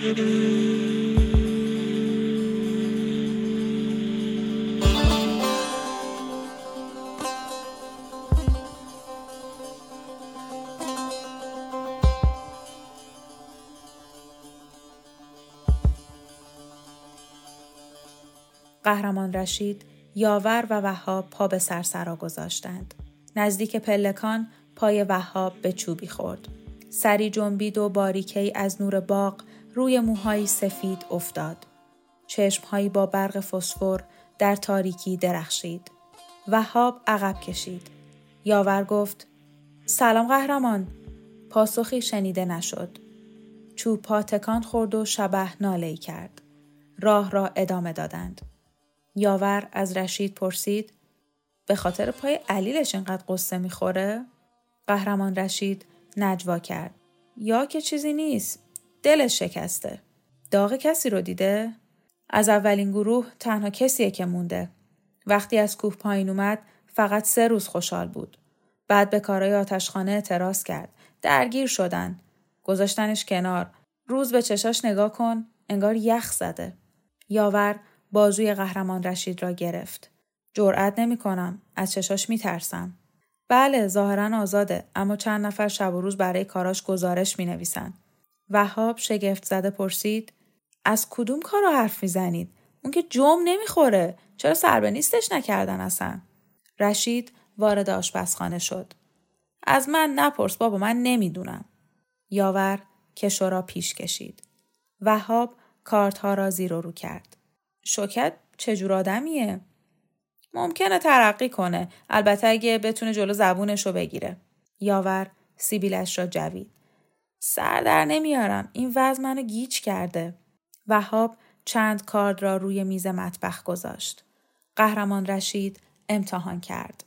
قهرمان رشید یاور و وهاب پا به سرسرا گذاشتند. نزدیک پلکان پای وهاب به چوبی خورد. سری جنبید و باریکی از نور باغ روی موهای سفید افتاد. چشمهایی با برق فسفر در تاریکی درخشید. وهاب عقب کشید. یاور گفت سلام قهرمان. پاسخی شنیده نشد. چوب پا تکان خورد و شبه ناله کرد. راه را ادامه دادند. یاور از رشید پرسید به خاطر پای علیلش اینقدر قصه می‌خوره؟ قهرمان رشید نجوا کرد. یا که چیزی نیست. دلش شکسته. داغ کسی رو دیده؟ از اولین گروه تنها کسیه که مونده. وقتی از کوه پایین اومد فقط سه روز خوشحال بود. بعد به کارای آتشخانه اعتراض کرد. درگیر شدن. گذاشتنش کنار. روز به چشاش نگاه کن. انگار یخ زده. یاور بازوی قهرمان رشید را گرفت. جرأت نمی کنم. از چشاش می ترسم. بله ظاهرا آزاده اما چند نفر شب و روز برای کاراش گزارش می نویسن. وهاب شگفت زده پرسید از کدوم کارا حرف می‌زنید؟ اون که جم نمی‌خوره. چرا سربه نیستش نکردن اصلا؟ رشید وارد آشپزخانه شد. از من نپرس بابا من نمی‌دونم. یاور کشو را پیش کشید. وهاب کارت ها را زیر و رو کرد. شوکت چجور آدمیه؟ ممکنه ترقی کنه. البته اگه بتونه جلو زبونش رو بگیره. یاور سیبیلش را جوید. سر در نمیارم. این وضع منو گیج کرده. وهاب چند کارد را روی میز مطبخ گذاشت. قهرمان رشید امتحان کرد.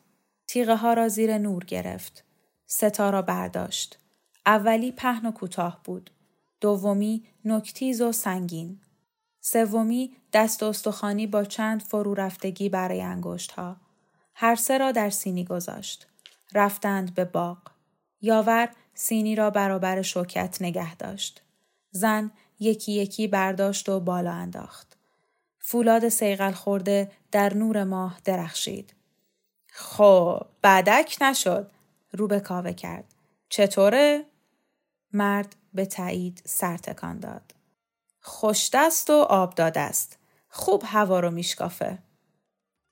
تیغه ها را زیر نور گرفت. ستا را برداشت. اولی پهن و کوتاه بود. دومی نکتیز و سنگین. سومی دست استخوانی با چند فرو رفتگی برای انگشت ها. هر سه را در سینی گذاشت. رفتند به باغ. یاور سینی را برابر شوکت نگه داشت. زن یکی یکی برداشت و بالا انداخت. فولاد سیغل خورده در نور ماه درخشید. خب بدک نشد. رو به کاوه کرد. چطوره؟ مرد به تایید سر تکان داد. خوشدست و آب داده است. خوب هوا رو میشکافه.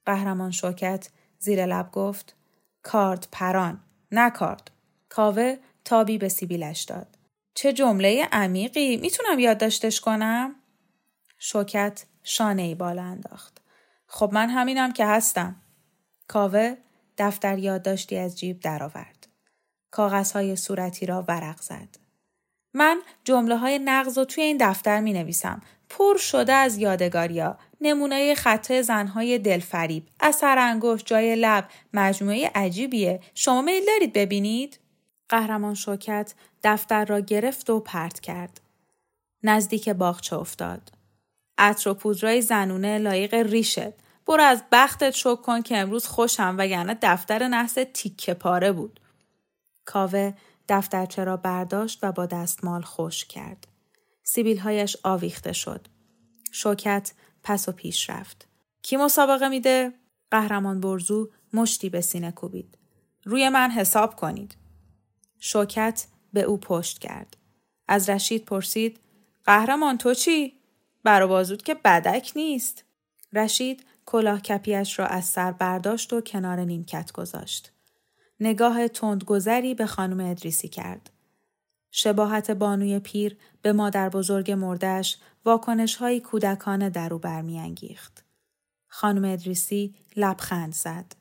قهرمان شوکت زیر لب گفت کارد پران نه کارد. کاوه تابی به سیبیلش داد. چه جمله عمیقی می‌تونم یادداشتش کنم؟ شوکت شانه ای بالا انداخت. خب من همینم که هستم. کاوه دفتر یادداشتی از جیب درآورد. کاغذهای صورتی را ورق زد. من جمله های نقض رو توی این دفتر می نویسم. پر شده از یادگاریا. نمونه خطه زنهای دلفریب. اثر انگشت جای لب. مجموعه عجیبیه. شما میل دارید ببینید؟ قهرمان شوکت دفتر را گرفت و پرت کرد. نزدیک باغچه افتاد. عطر و پودرای زنونه لایق ریشت. برو از بختت شک کن که امروز خوشم وگرنه دفتر نحس تیکه پاره بود. کاوه دفترچه را برداشت و با دستمال خوش کرد. هایش آویخته شد. شوکت پس و پیش رفت. کی مسابقه میده؟ قهرمان برزو مشتی به سینه کوبید. روی من حساب کنید. شوکت به او پشت کرد. از رشید پرسید قهرمان تو چی؟ برا بازود که بدک نیست. رشید کلاه کپیش را از سر برداشت و کنار نیمکت گذاشت. نگاه تندگذری به خانم ادریسی کرد. شباهت بانوی پیر به مادر بزرگ مردش واکنش های کودکانه در او برمیانگیخت. خانم ادریسی لبخند زد.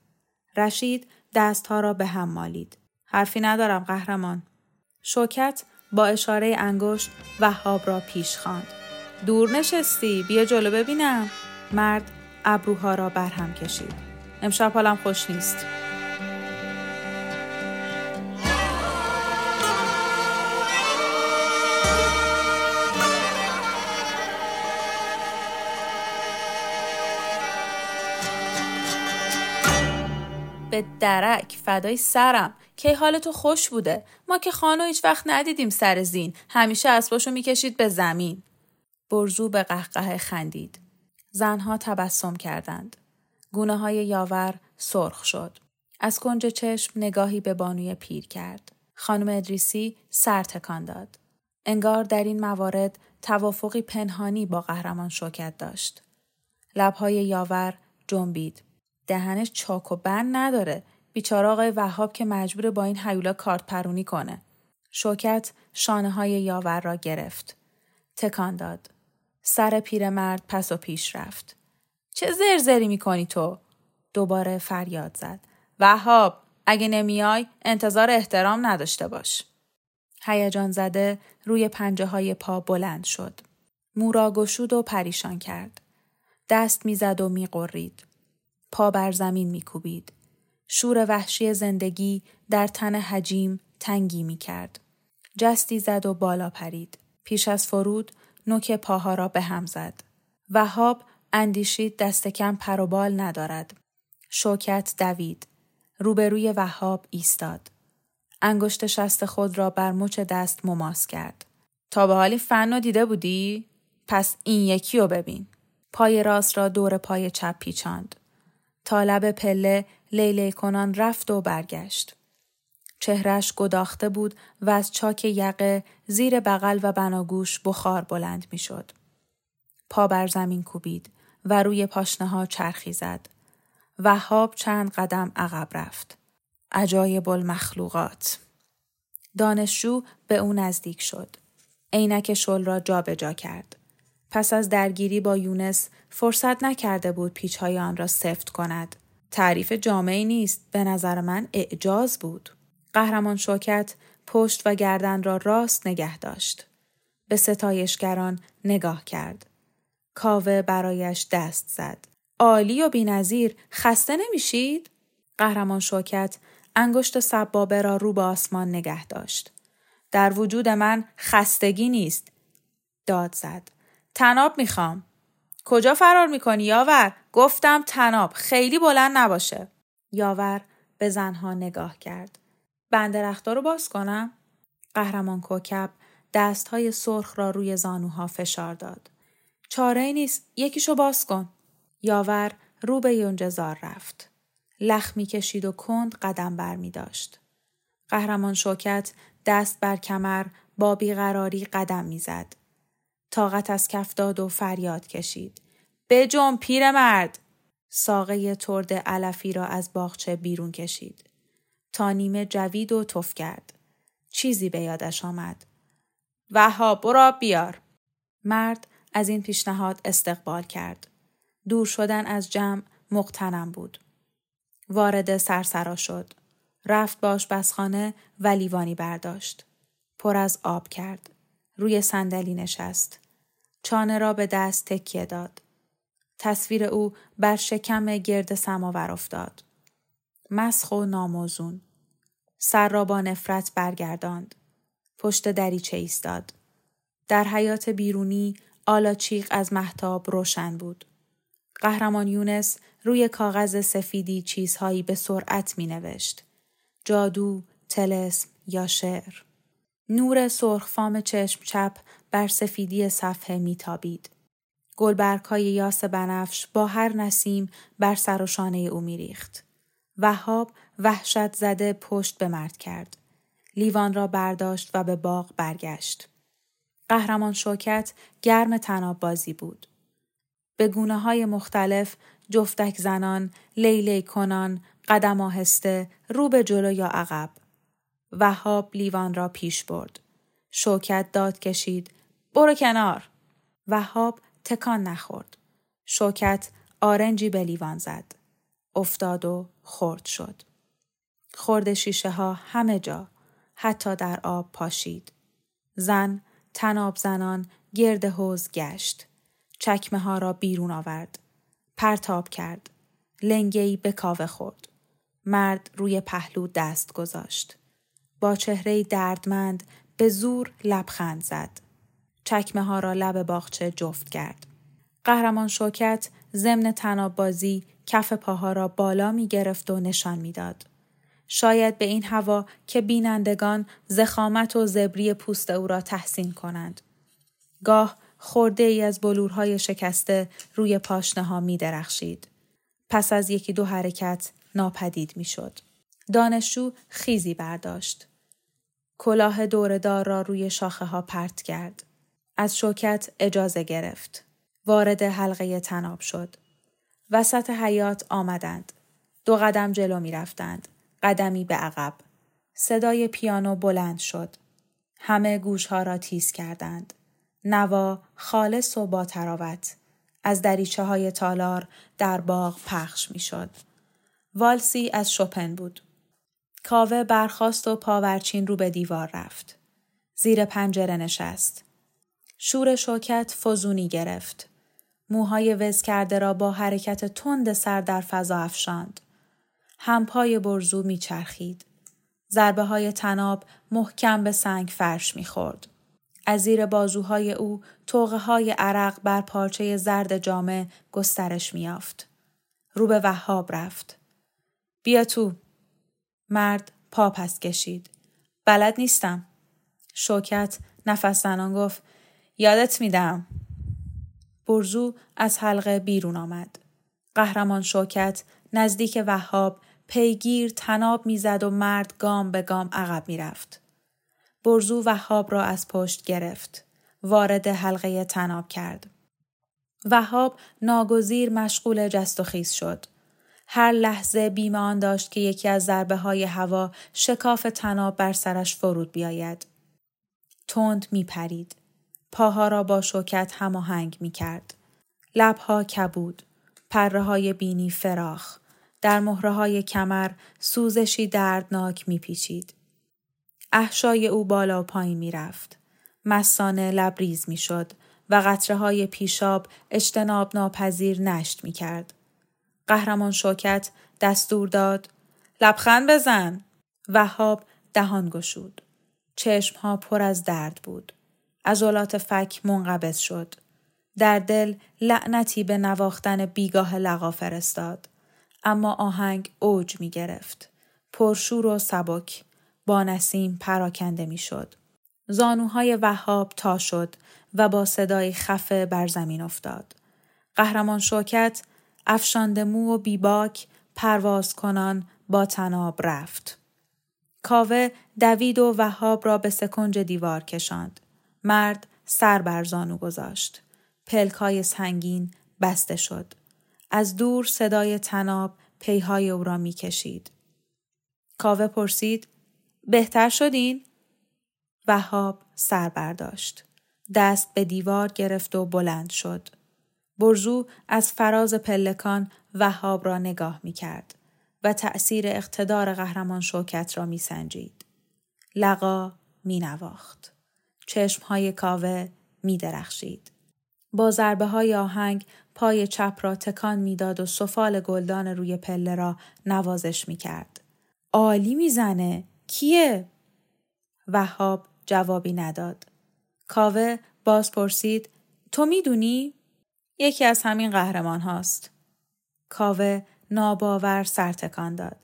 رشید دستها را به هم مالید. حرفی ندارم قهرمان. شوکت با اشاره انگشت وهاب را پیش خواند. دور نشستی بیا جلو ببینم. مرد ابروها را برهم کشید. امشب حالم خوش نیست. به درک فدای سرم کی حال تو خوش بوده؟ ما که خانو هیچ وقت ندیدیم سر زین. همیشه اسباشو می‌کشید به زمین. برزو به قهقه خندید. زنها تبسم کردند. گونه های یاور سرخ شد. از کنج چشم نگاهی به بانوی پیر کرد. خانم ادریسی سر تکان داد. انگار در این موارد توافقی پنهانی با قهرمان شوکت داشت. لبهای یاور جنبید. دهنش چاک و بند نداره. بیچاره آقای وهاب که مجبور با این حیولا کارت پرونی کنه. شوکت شانه های یاور را گرفت. تکان داد. سر پیرمرد پس و پیش رفت. چه زرزری می‌کنی تو؟ دوباره فریاد زد. وهاب اگه نمیای انتظار احترام نداشته باش. هیجان زده روی پنجه های پا بلند شد. مورا گشود و پریشان کرد. دست می‌زد و میقرید. پا بر زمین میکوبید. شور وحشی زندگی در تن حجیم تنگی می کرد. جستی زد و بالا پرید. پیش از فرود نوک پاها را به هم زد. وهاب اندیشید دست کم پروبال ندارد. شوکت دوید. روبروی وهاب ایستاد. انگشت شست خود را بر مچ دست مماس کرد. تا به حالی فن دیده بودی؟ پس این یکی رو ببین. پای راست را دور پای چپ پیچاند. تا پله لیلی کنان رفت و برگشت. چهرش گداخته بود و از چاک یقه زیر بغل و بناگوش بخار بلند می شد. پا بر زمین کوبید و روی پاشنه ها چرخی زد. وهاب چند قدم عقب رفت. عجایب المخلوقات. دانشجو به او نزدیک شد. عینک شل را جابجا جا کرد. پس از درگیری با یونس فرصت نکرده بود پیچهای آن را سفت کند. تعریف جامعی نیست به نظر من اعجاز بود. قهرمان شوکت پشت و گردن را راست نگه داشت. به ستایشگران نگاه کرد. کاوه برایش دست زد. عالی و بینظیر خسته نمیشید؟ قهرمان شوکت انگشت سبابه را رو به آسمان نگه داشت. در وجود من خستگی نیست. داد زد. تناب می‌خوام. کجا فرار می‌کنی یاور؟ گفتم تناب خیلی بلند نباشه. یاور به زنها نگاه کرد. بند رختا رو باز کنم؟ قهرمان کوکب دستهای سرخ را روی زانوها فشار داد. چاره نیست یکیشو باز کن. یاور رو به یونجزار رفت. لخ می کشید و کند قدم بر می داشت. قهرمان شوکت دست بر کمر با بیقراری قدم می‌زد. طاقت از کف داد و فریاد کشید. بجم مرد! ساقه ترد علفی را از باغچه بیرون کشید. تا نیمه جوید و تف کرد. چیزی به یادش آمد. وها برا بیار. مرد از این پیشنهاد استقبال کرد. دور شدن از جمع مقتنم بود. وارد سرسرا شد. رفت باش بسخانه و لیوانی برداشت. پر از آب کرد. روی صندلی نشست. چانه را به دست تکیه داد. تصویر او بر شکم گرد سماور افتاد. مسخ و ناموزون. سر را با نفرت برگرداند. پشت دریچه ایستاد. در حیات بیرونی آلاچیق از محتاب روشن بود. قهرمان یونس روی کاغذ سفیدی چیزهایی به سرعت می نوشت. جادو، تلسم یا شعر. نور سرخفام چشم چپ بر سفیدی صفحه میتابید. های یاس بنفش با هر نسیم بر سر و شانه او میریخت. وهاب وحشت زده پشت به مرد کرد. لیوان را برداشت و به باغ برگشت. قهرمان شوکت گرم تناب بازی بود. به گونه های مختلف جفتک زنان، لیلی کنان، قدم آهسته، رو به جلو یا عقب. وهاب لیوان را پیش برد. شوکت داد کشید. برو کنار. وهاب تکان نخورد. شوکت آرنجی به لیوان زد. افتاد و خورد شد. خورد شیشه ها همه جا. حتی در آب پاشید. زن تناب زنان گرد حوز گشت. چکمه ها را بیرون آورد. پرتاب کرد. لنگهی به کاوه خورد. مرد روی پهلو دست گذاشت. با چهره دردمند به زور لبخند زد. چکمه ها را لب باغچه جفت کرد. قهرمان شوکت ضمن تناب بازی کف پاها را بالا می گرفت و نشان می‌داد. شاید به این هوا که بینندگان زخامت و زبری پوست او را تحسین کنند. گاه خورده ای از بلورهای شکسته روی پاشنه ها می درخشید. پس از یکی دو حرکت ناپدید می شد. دانشجو خیزی برداشت. کلاه دوردار را روی شاخه ها پرت کرد. از شوکت اجازه گرفت. وارد حلقه تناب شد. وسط حیات آمدند. دو قدم جلو می رفتند. قدمی به عقب. صدای پیانو بلند شد. همه گوشها را تیز کردند. نوا خالص و با تراوت. از دریچه های تالار در باغ پخش می شد. والسی از شپن بود. کاوه برخاست و پاورچین رو به دیوار رفت. زیر پنجره نشست. شور شوکت فزونی گرفت. موهای وز کرده را با حرکت تند سر در فضا افشاند. همپای برزو میچرخید. ضربه های تناب محکم به سنگ فرش می‌خورد. از زیر بازوهای او توقه های عرق بر پارچه زرد جامه گسترش میافت. رو به وهاب رفت. بیا تو. مرد پا پس کشید. بلد نیستم. شوکت نفس زنان گفت یادت میدم. برزو از حلقه بیرون آمد. قهرمان شوکت نزدیک وهاب پیگیر تناب می‌زد و مرد گام به گام عقب می‌رفت. برزو وهاب را از پشت گرفت. وارد حلقه تناب کرد. وهاب ناگزیر مشغول جست و خیز شد. هر لحظه بیمان داشت که یکی از ضربه های هوا شکاف تناب بر سرش فرود بیاید. تند می پرید. پاها را با شوکت هماهنگ می کرد. لبها کبود. پره های بینی فراخ. در مهره های کمر سوزشی دردناک می پیچید. احشای او بالا و پایین می رفت. مسانه لبریز می شد و قطره های پیشاب اجتناب ناپذیر نشت می کرد. قهرمان شوکت دستور داد لبخند بزن. وهاب دهان گشود. چشمها پر از درد بود. عضلات فک منقبض شد. در دل لعنتی به نواختن بیگاه لقا فرستاد. اما آهنگ اوج می گرفت. پرشور و سبک با نسیم پراکنده می شد. زانوهای وهاب تا شد و با صدای خفه بر زمین افتاد. قهرمان شوکت افشانده مو و بیباک پرواز کنان با تناب رفت. کاوه دوید و وهاب را به سکنج دیوار کشاند. مرد سر بر زانو گذاشت. پلکای سنگین بسته شد. از دور صدای تناب پیهای او را می کشید. کاوه پرسید بهتر شدین؟ وهاب سر برداشت. دست به دیوار گرفت و بلند شد. برزو از فراز پلکان وهاب را نگاه می کرد و تأثیر اقتدار قهرمان شوکت را می سنجید. لقا می نواخت. چشمهای کاوه می درخشید. با ضربه های آهنگ پای چپ را تکان می‌داد و سفال گلدان روی پله را نوازش می کرد. عالی می‌زنه. کیه؟ وهاب جوابی نداد. کاوه باز پرسید تو می‌دونی؟ یکی از همین قهرمان هاست. کاوه ناباور سرتکان داد.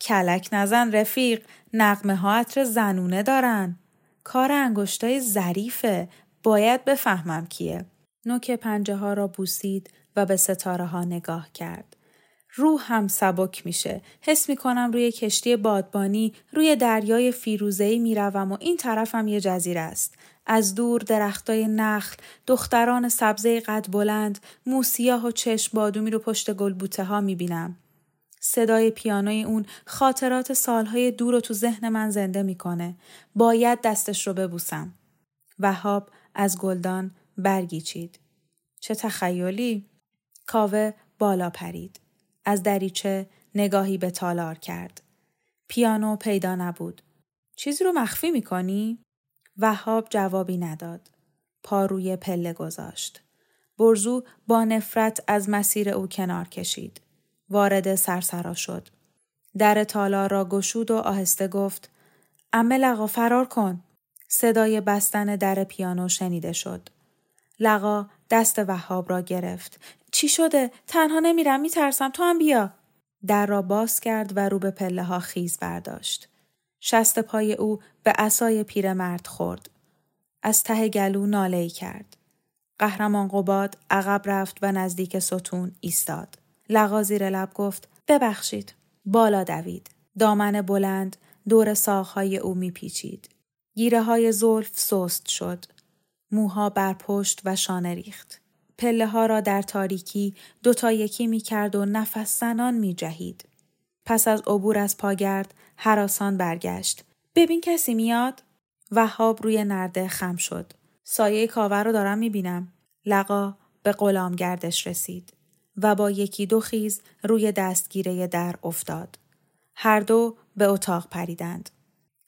کلک نزن رفیق نقمه ها عطر زنونه دارن. کار انگشتای ظریفه باید بفهمم کیه. نوک پنجه ها را بوسید و به ستاره ها نگاه کرد. روح هم سبک میشه. حس می‌کنم روی کشتی بادبانی روی دریای فیروزهی می‌روم و این طرفم یه جزیره است. از دور درختای نخل، دختران سبزه قد بلند، موسیاه و چشم بادومی رو پشت گلبوته ها می‌بینم. صدای پیانوی اون خاطرات سالهای دور رو تو ذهن من زنده می‌کنه. باید دستش رو ببوسم. وهاب از گلدان برگی چید. چه تخیلی؟ کاوه بالا پرید. از دریچه نگاهی به تالار کرد. پیانو پیدا نبود. چیزی رو مخفی می‌کنی؟ وهاب جوابی نداد. پا روی پله گذاشت. برزو با نفرت از مسیر او کنار کشید. وارد سرسرا شد. در تالار را گشود و آهسته گفت امه لقا فرار کن. صدای بستن در پیانو شنیده شد. لقا دست وهاب را گرفت. چی شده؟ تنها نمیرم میترسم تو هم بیا. در را باز کرد و رو به پله ها خیز برداشت. شست پای او به اسای پیرمرد خورد. از ته گلو ناله کرد. قهرمان قباد عقب رفت و نزدیک ستون ایستاد. لغا زیر لب گفت ببخشید. بالا دوید. دامن بلند دور ساقهای او میپیچید. گیره های زلف سست شد. موها بر پشت و شانه ریخت. پله ها را در تاریکی دوتا یکی می کرد و نفس زنان می جهید. پس از عبور از پاگرد حراسان برگشت. ببین کسی میاد؟ وهاب روی نرده خم شد. سایه کاور رو دارم می بینم. لقا به غلام گردش رسید و با یکی دو خیز روی دستگیره در افتاد. هر دو به اتاق پریدند.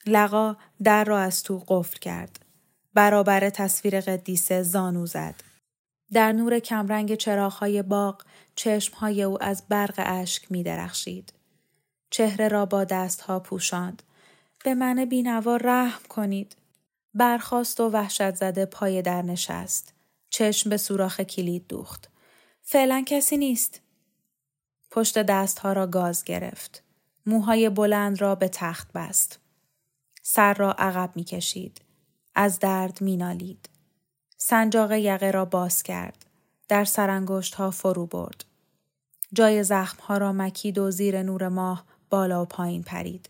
لقا در را از تو قفل کرد. برابر تصویر قدیسه زانو زد. در نور کمرنگ چراغهای باغ چشمهای او از برق اشک می درخشید. چهره را با دستها پوشاند. به من بینوا رحم کنید. برخاست و وحشت زده پای در نشست. چشم به سوراخ کلید دوخت. فعلا کسی نیست. پشت دستها را گاز گرفت. موهای بلند را به تخت بست. سر را عقب می کشید. از درد می نالید. سنجاق یقه را باز کرد. در سرانگشت ها فرو برد. جای زخم ها را مکید و زیر نور ماه بالا و پایین پرید.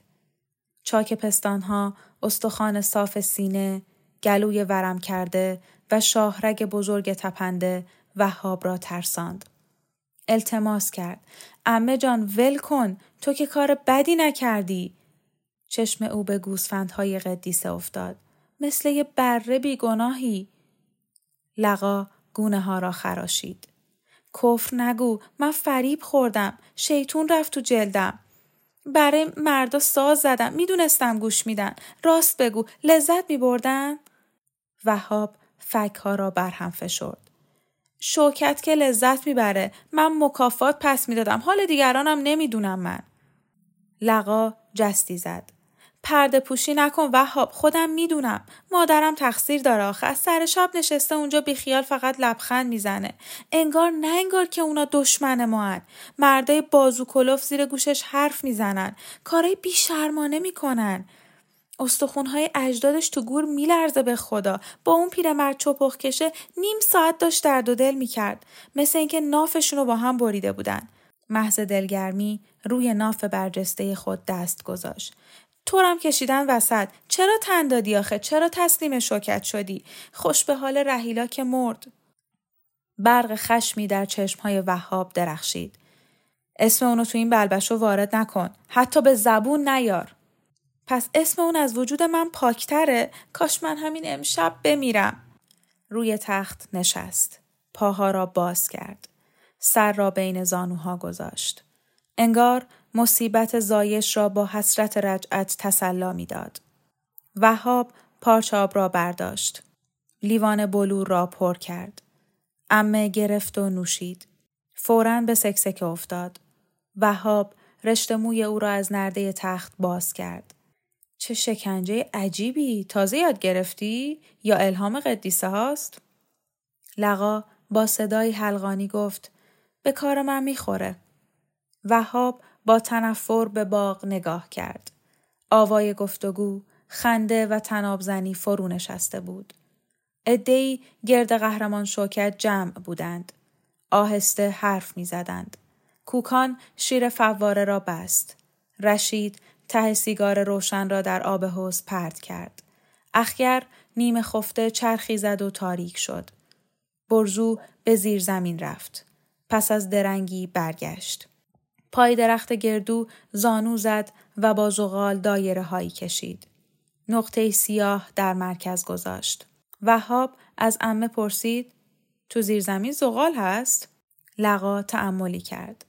چاک پستان ها، استخوان صاف سینه، گلوی ورم کرده و شاهرگ بزرگ تپنده وهاب را ترساند. التماس کرد. امه جان ول کن تو که کار بدی نکردی. چشم او به گوسفندهای قدیسه افتاد. مثل یه بره بیگناهی. لقا گونه ها را خراشید. کفر نگو من فریب خوردم شیطون رفت تو جلدم برای مردا ساز زدم می‌دونستم گوش میدن راست بگو لذت میبردن وهاب فک ها را برهم فشرد شوکت که لذت می‌بره. من مکافات پس می‌دادم. حال دیگرانم نمی‌دونم من. لقا جستی زد. پرده پوشی نکن وهاب خودم می‌دونم. مادرم تقصیر داره آخه. از سر شب نشسته اونجا بیخیال فقط لبخند می‌زنه. انگار نه انگار که اونا دشمن ما هن. مردای بازو کلوف زیر گوشش حرف می‌زنن. کارای بیشرمانه می‌کنن. استخونهای اجدادش تو گور میلرزه به خدا. با اون پیرمرد چپخ کشه نیم ساعت داشت درد و دل می‌کرد. مثل اینکه نافشون رو با هم بریده بودن. محض دلگرمی روی ناف برجسته خود دست گذاشت. تورم کشیدن وسط. چرا تن دادی آخه؟ چرا تسلیم شوکت شدی؟ خوش به حال رهیلا که مرد. برق خشمی در چشمهای وهاب درخشید. اسم اونو تو این بلبشو وارد نکن. حتی به زبون نیار. پس اسم اون از وجود من پاکتره کاش من همین امشب بمیرم روی تخت نشست پاها را باز کرد سر را بین زانوها گذاشت انگار مصیبت زایش را با حسرت رجعت تسلا می‌داد. وهاب پارچاب را برداشت. لیوان بلور را پر کرد. امه گرفت و نوشید. فورا به سکسکه افتاد. وهاب رشت موی او را از نرده تخت باز کرد. چه شکنجه عجیبی تازه یاد گرفتی یا الهام قدیسه هاست؟ لقا با صدای حلقانی گفت به کار من می‌خوره. وهاب با تنفر به باغ نگاه کرد. آوای گفتگو، خنده و تنابزنی فرو نشسته بود. ادهی گرد قهرمان شوکت جمع بودند. آهسته حرف می زدند. کوکان شیر فواره را بست. رشید ته سیگار روشن را در آب حوز پرت کرد. اخگر نیمه خفته چرخی زد و تاریک شد. برزو به زیر زمین رفت. پس از درنگی برگشت. پای درخت گردو زانو زد و با زغال دایره هایی کشید. نقطه سیاه در مرکز گذاشت. وهاب از امه پرسید تو زیرزمین زغال هست؟ لقا تعملی کرد.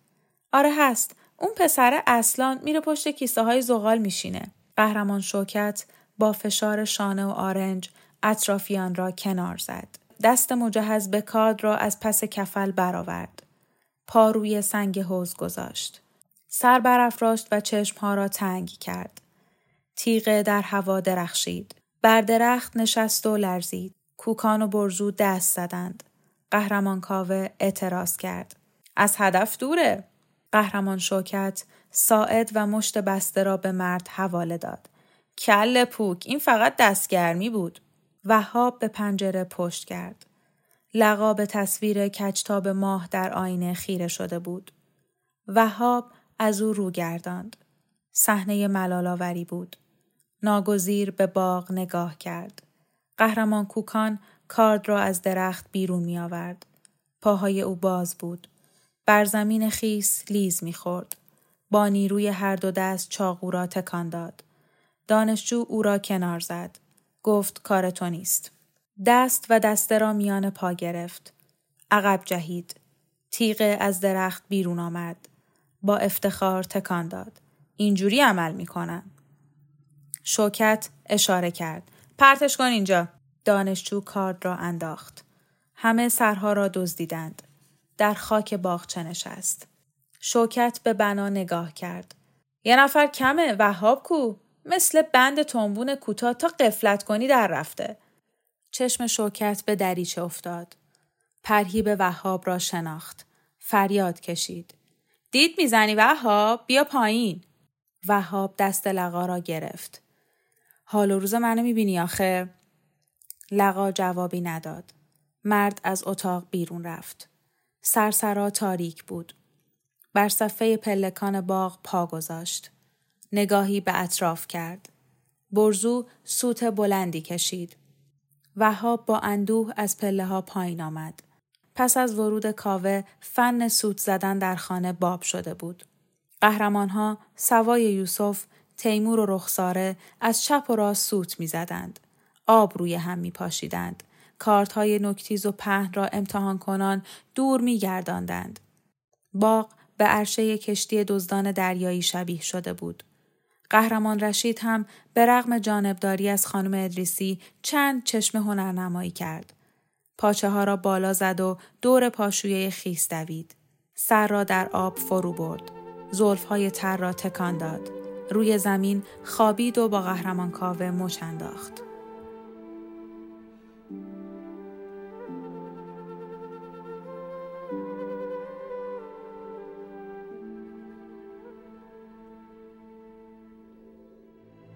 آره هست. اون پسر اصلان میره پشت کیسه های زغال میشینه. قهرمان شوکت با فشار شانه و آرنج اطرافیان را کنار زد. دست مجهز به کاد را از پس کفل برآورد. پا روی سنگ حوز گذاشت. سر برافراشت و چشمها را تنگ کرد. تیغه در هوا درخشید. بر درخت نشست و لرزید. کوکان و برزو دست زدند. قهرمان کاوه اعتراض کرد. از هدف دوره. قهرمان شوکت ساعد و مشت بسته را به مرد حواله داد. کل پوک این فقط دستگرمی بود. وهاب به پنجره پشت کرد. لقا به تصویر کچتاب ماه در آینه خیره شده بود. وهاب از او رو گرداند. صحنه ملالاوری بود. ناگزیر به باغ نگاه کرد. قهرمان کوکان کارد را از درخت بیرون می آورد. پاهای او باز بود. بر زمین خیس لیز می خورد. با نیروی هر دو دست چاقو را تکان داد. دانشجو او را کنار زد. گفت کار تو نیست. دست و دسته را میان پا گرفت. عقب جهید. تیغه از درخت بیرون آمد. با افتخار تکان داد. اینجوری عمل می‌کنن. شوکت اشاره کرد. پرتش کن اینجا. دانشجو کارد را انداخت. همه سرها را دزدیدند. در خاک باغچه نشست. شوکت به بنا نگاه کرد. یه نفر کمه وهاب کو مثل بند تنبون کوتاه تا قفلت کنی در رفته. چشم شوکت به دریچه افتاد. پرهیب وهاب را شناخت. فریاد کشید. دید می‌زنی وهاب بیا پایین. وهاب دست لقا را گرفت. حال و روز منو می‌بینی آخه؟ لقا جوابی نداد. مرد از اتاق بیرون رفت. سرسرا تاریک بود. بر صفحه پلکان باغ پا گذاشت. نگاهی به اطراف کرد. برزو سوت بلندی کشید. وهاب با اندوه از پله ها پایین آمد. پس از ورود کاوه فن سوت زدن در خانه باب شده بود. قهرمان ها سوای یوسف، تیمور و رخساره از چپ و راست سوت می زدند. آب روی هم می پاشیدند. کارت های نکتیز و پهن را امتحان کنان دور می گرداندند. باغ به عرشه کشتی دزدان دریایی شبیه شده بود. قهرمان رشید هم به رغم جانبداری از خانم ادریسی چند چشم هنرنمایی کرد. پاچه ها را بالا زد و دور پاشویه خیس دوید. سر را در آب فرو برد. زلف های تر را تکان داد. روی زمین خوابید و با قهرمان کاوه مچ انداخت.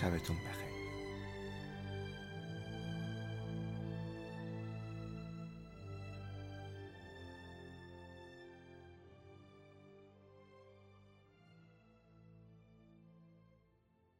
شبتون بخیر